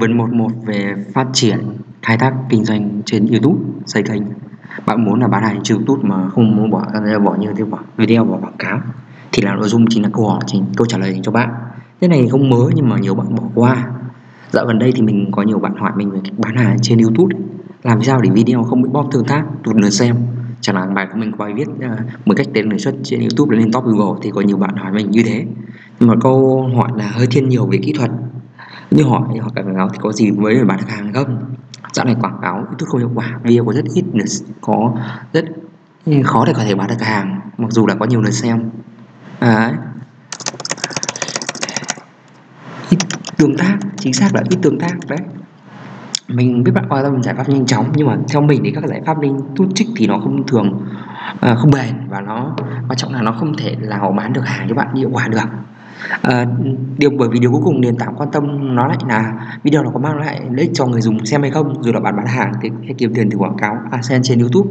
Vấn 11 về phát triển, khai thác kinh doanh trên YouTube, xây kênh. Bạn muốn là bán hàng trên YouTube mà không muốn bỏ bỏ như thế bỏ video, bỏ quảng cáo, thì là nội dung chính là câu hỏi, chính câu trả lời dành cho bạn. Cái này không mới nhưng mà nhiều bạn bỏ qua. Dạo gần đây thì mình có nhiều bạn hỏi mình về bán hàng trên YouTube. Làm sao để video không bị bóp tương tác, tụt lượt xem? Chẳng hạn bài của mình có bài viết à, một cách tên đề xuất trên YouTube lên top Google thì có nhiều bạn hỏi mình như thế. Nhưng mà câu hỏi là hơi thiên nhiều về kỹ thuật như hỏi hoặc quảng cáo thì có gì mới để bán được hàng không? Dạo này quảng cáo YouTube không hiệu quả video có rất ít có rất khó để có thể bán được hàng mặc dù là có nhiều lượt xem. Đấy. Ít tương tác chính xác là ít tương tác đấy. Mình biết bạn quan tâm giải pháp nhanh chóng nhưng mà theo mình thì các giải pháp linh tút trích thì nó không thường à, không bền và nó quan trọng là nó không thể là họ bán được hàng cho bạn hiệu quả được à, điều bởi vì điều cuối cùng nền tảng quan tâm nó lại là video nó có mang lại lợi ích cho người dùng xem hay không dù là bạn bán hàng thì hay kiếm tiền từ quảng cáo à, AdSense trên YouTube.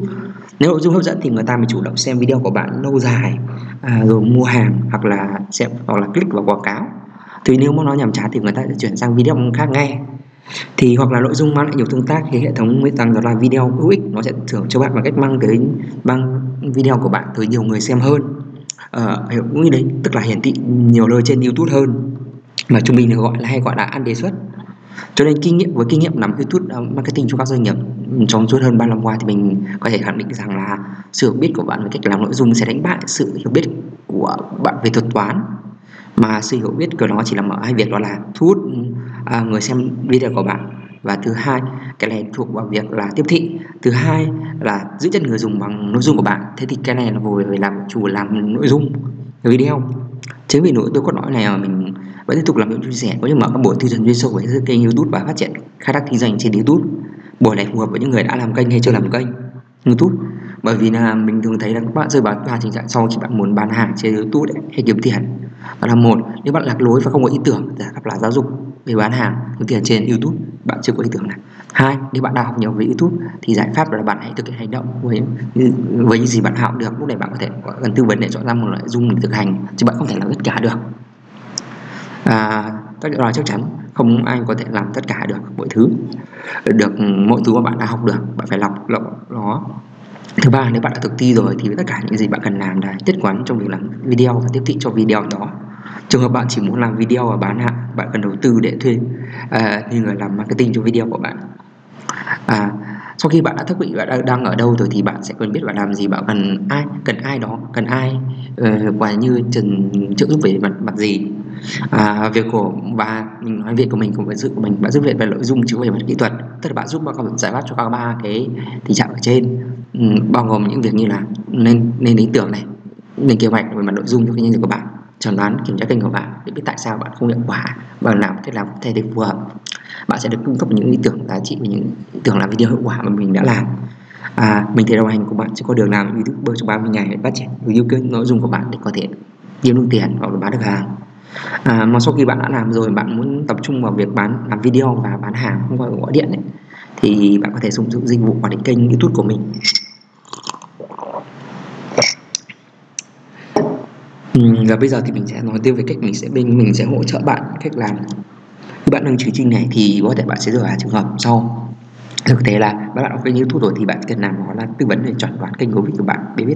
Nếu nội dung hấp dẫn thì người ta mới chủ động xem video của bạn lâu dài à, rồi mua hàng hoặc là xem hoặc là click vào quảng cáo. Thì nếu mà nó nhàm chán thì người ta sẽ chuyển sang video khác ngay. Thì hoặc là nội dung mang lại nhiều tương tác thì hệ thống mới tăng đó là video hữu ích nó sẽ thưởng cho bạn bằng cách mang tới mang video của bạn tới nhiều người xem hơn uh, cũng như đấy tức là hiển thị nhiều nơi trên YouTube hơn mà chúng mình được gọi là hay gọi là ăn đề xuất. Cho nên kinh nghiệm với kinh nghiệm nắm YouTube ờ, marketing cho các doanh nghiệp ừ, trong suốt hơn 3 năm qua thì mình có thể khẳng định rằng là sự hiểu biết của bạn về cách làm nội dung sẽ đánh bại sự hiểu biết của bạn về thuật toán. Mà sự hiểu biết của nó chỉ là ở hai việc đó là thu hút ừ, à, người xem video của bạn và thứ hai cái này thuộc vào việc là tiếp thị. Thứ hai là giữ chân người dùng bằng nội dung của bạn. Thế thì cái này là phải làm chủ làm nội dung video. Chính vì nội tôi có nói này mà mình vẫn tiếp tục làm những chia sẻ. Có những mở các buổi tư vấn chuyên sâu về kênh youtube và phát triển khai thác kinh doanh trên youtube. Buổi này phù hợp với những người đã làm kênh hay chưa làm kênh youtube. Bởi vì là mình thường thấy là các bạn rơi vào ba tình trạng sau khi bạn muốn bán hàng trên youtube ấy, hay kiếm tiền. Đó là một nếu bạn lạc lối và không có ý tưởng giải pháp là giáo dục về bán hàng kiếm tiền trên youtube. Bạn chưa có ý tưởng này hai nếu bạn đang học nhiều về youtube thì giải pháp là bạn hãy thực hiện hành động với với những gì bạn học được. Lúc này bạn có thể cần tư vấn để chọn ra một nội dung để thực hành chứ bạn không thể làm tất cả được. À, các điều đó chắc chắn không ai có thể làm tất cả được mọi thứ được mọi thứ mà bạn đã học được. Bạn phải lọc lọc nó. Thứ ba nếu bạn đã thực thi rồi thì tất cả những gì bạn cần làm là nhất quán trong việc làm video và tiếp thị cho video đó trường hợp bạn chỉ muốn làm video và bán hàng bạn cần đầu tư để thuê à, như người làm marketing cho video của bạn. À, sau khi bạn đã thức định bạn đang ở đâu rồi thì bạn sẽ cần biết bạn làm gì bạn cần ai cần ai đó cần ai ờ, uh, quả như trần trợ giúp về mặt mặt gì. À, việc của và mình nói việc của mình cùng với sự của mình bạn giúp việc về nội dung chứ về mặt kỹ thuật. Tức là bạn giúp bạn giải pháp cho các ba cái tình trạng ở trên. Um, bao gồm những việc như là nên nên ý tưởng này nên kế hoạch về mặt nội dung cho cái nhân của bạn chẩn đoán kiểm tra kênh của bạn để biết tại sao bạn không hiệu quả và làm cách làm thể để phù hợp. Bạn sẽ được cung cấp những ý tưởng giá trị và những ý tưởng làm video hiệu quả mà mình đã làm. À, mình thể đồng hành của bạn sẽ có đường làm youtuber trong 30 ngày để phát triển yêu kênh nội dung của bạn để có thể kiếm được tiền hoặc là bán được hàng. À, mà sau khi bạn đã làm rồi bạn muốn tập trung vào việc bán làm video và bán hàng không gọi gọi điện ấy, thì bạn có thể sử dụng dịch vụ quản lý kênh youtube của mình. Và bây giờ thì mình sẽ nói tiếp về cách mình sẽ, bên mình sẽ hỗ trợ bạn cách làm. Khi bạn đang chương trình này thì có thể bạn sẽ rơi vào trường hợp sau thực tế là các bạn học kênh youtube rồi thì bạn cần làm nó là tư vấn về chọn đoán kênh của của bạn. Để biết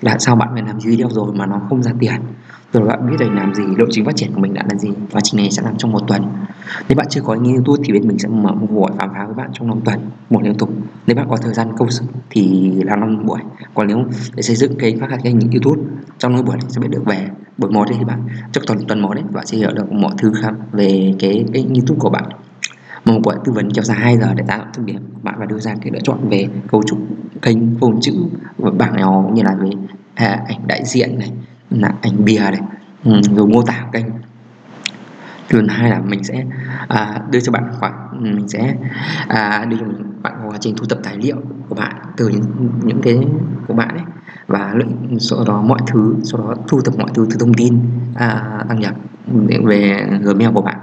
là sao bạn phải làm video rồi mà nó không ra tiền. Rồi bạn biết là làm gì, lộ trình phát triển của mình đã là gì, quá trình này sẽ làm trong một tuần. Nếu bạn chưa có kênh youtube thì bên mình sẽ mở một buổi khám phá với bạn trong 5 tuần một liên tục. Nếu bạn có thời gian công sức thì làm năm buổi. Còn nếu để xây dựng kênh, phát hành kênh youtube, trong mỗi buổi sẽ biết được về. Buổi một thì bạn, trước tuần tuần một đấy, bạn sẽ hiểu được mọi thứ khác về cái kênh youtube của bạn một buổi tư vấn kéo dài 2 giờ để tạo thông điểm bạn và đưa ra cái lựa chọn về cấu trúc kênh phông chữ và bảng nhỏ như là về à, ảnh đại diện này là ảnh bìa này ừ, rồi mô tả kênh. Lần hai là mình sẽ à, đưa cho bạn khoảng ừ, mình sẽ à, đưa cho bạn quá trình thu thập tài liệu của bạn từ những những cái của bạn ấy và sau đó mọi thứ sau đó thu thập mọi thứ từ thông tin à, đăng nhập về gmail của bạn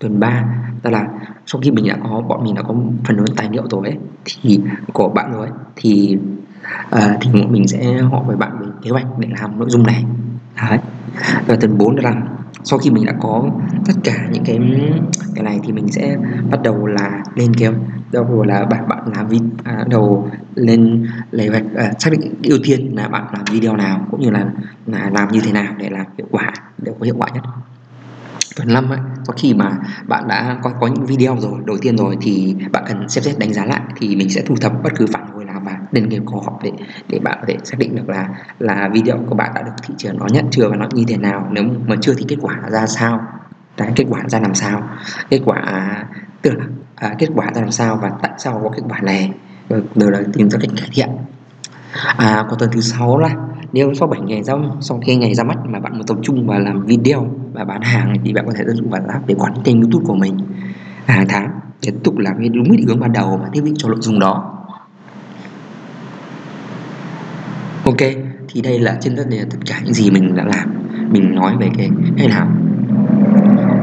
tuần 3 tức là sau khi mình đã có bọn mình đã có phần lớn tài liệu rồi ấy, thì của bạn rồi ấy, thì uh, thì bọn mình sẽ họ với bạn về kế hoạch để làm nội dung này. Đấy. Và tuần 4 là sau khi mình đã có tất cả những cái cái này thì mình sẽ bắt đầu là lên kế hoạch. Đầu là bạn bạn làm video à, đầu lên lấy hoạch à, xác định ưu tiên là bạn làm video nào cũng như là là làm như thế nào để làm hiệu quả để có hiệu quả nhất phần 5 ấy, có khi mà bạn đã có có những video rồi đầu tiên rồi thì bạn cần xem xét đánh giá lại thì mình sẽ thu thập bất cứ phản hồi nào và nền nghiệp của họ để để bạn có thể xác định được là là video của bạn đã được thị trường nó nhận chưa và nó như thế nào nếu mà chưa thì kết quả ra sao Đấy, kết quả ra làm sao kết quả tức là à, kết quả ra làm sao và tại sao có kết quả này rồi là tìm ra cách cải thiện. À còn tuần thứ sáu là nếu sau 7 ngày ra sau khi ngày ra mắt mà bạn muốn tập trung vào làm video và bán hàng thì bạn có thể tận dụng vào app để quản lý kênh youtube của mình. Hàng tháng, tiếp tục làm đúng định hướng ban đầu và thiết bị cho nội dung đó. Ok, thì đây là trên tất tất cả những gì mình đã làm. Mình nói về cái hay làm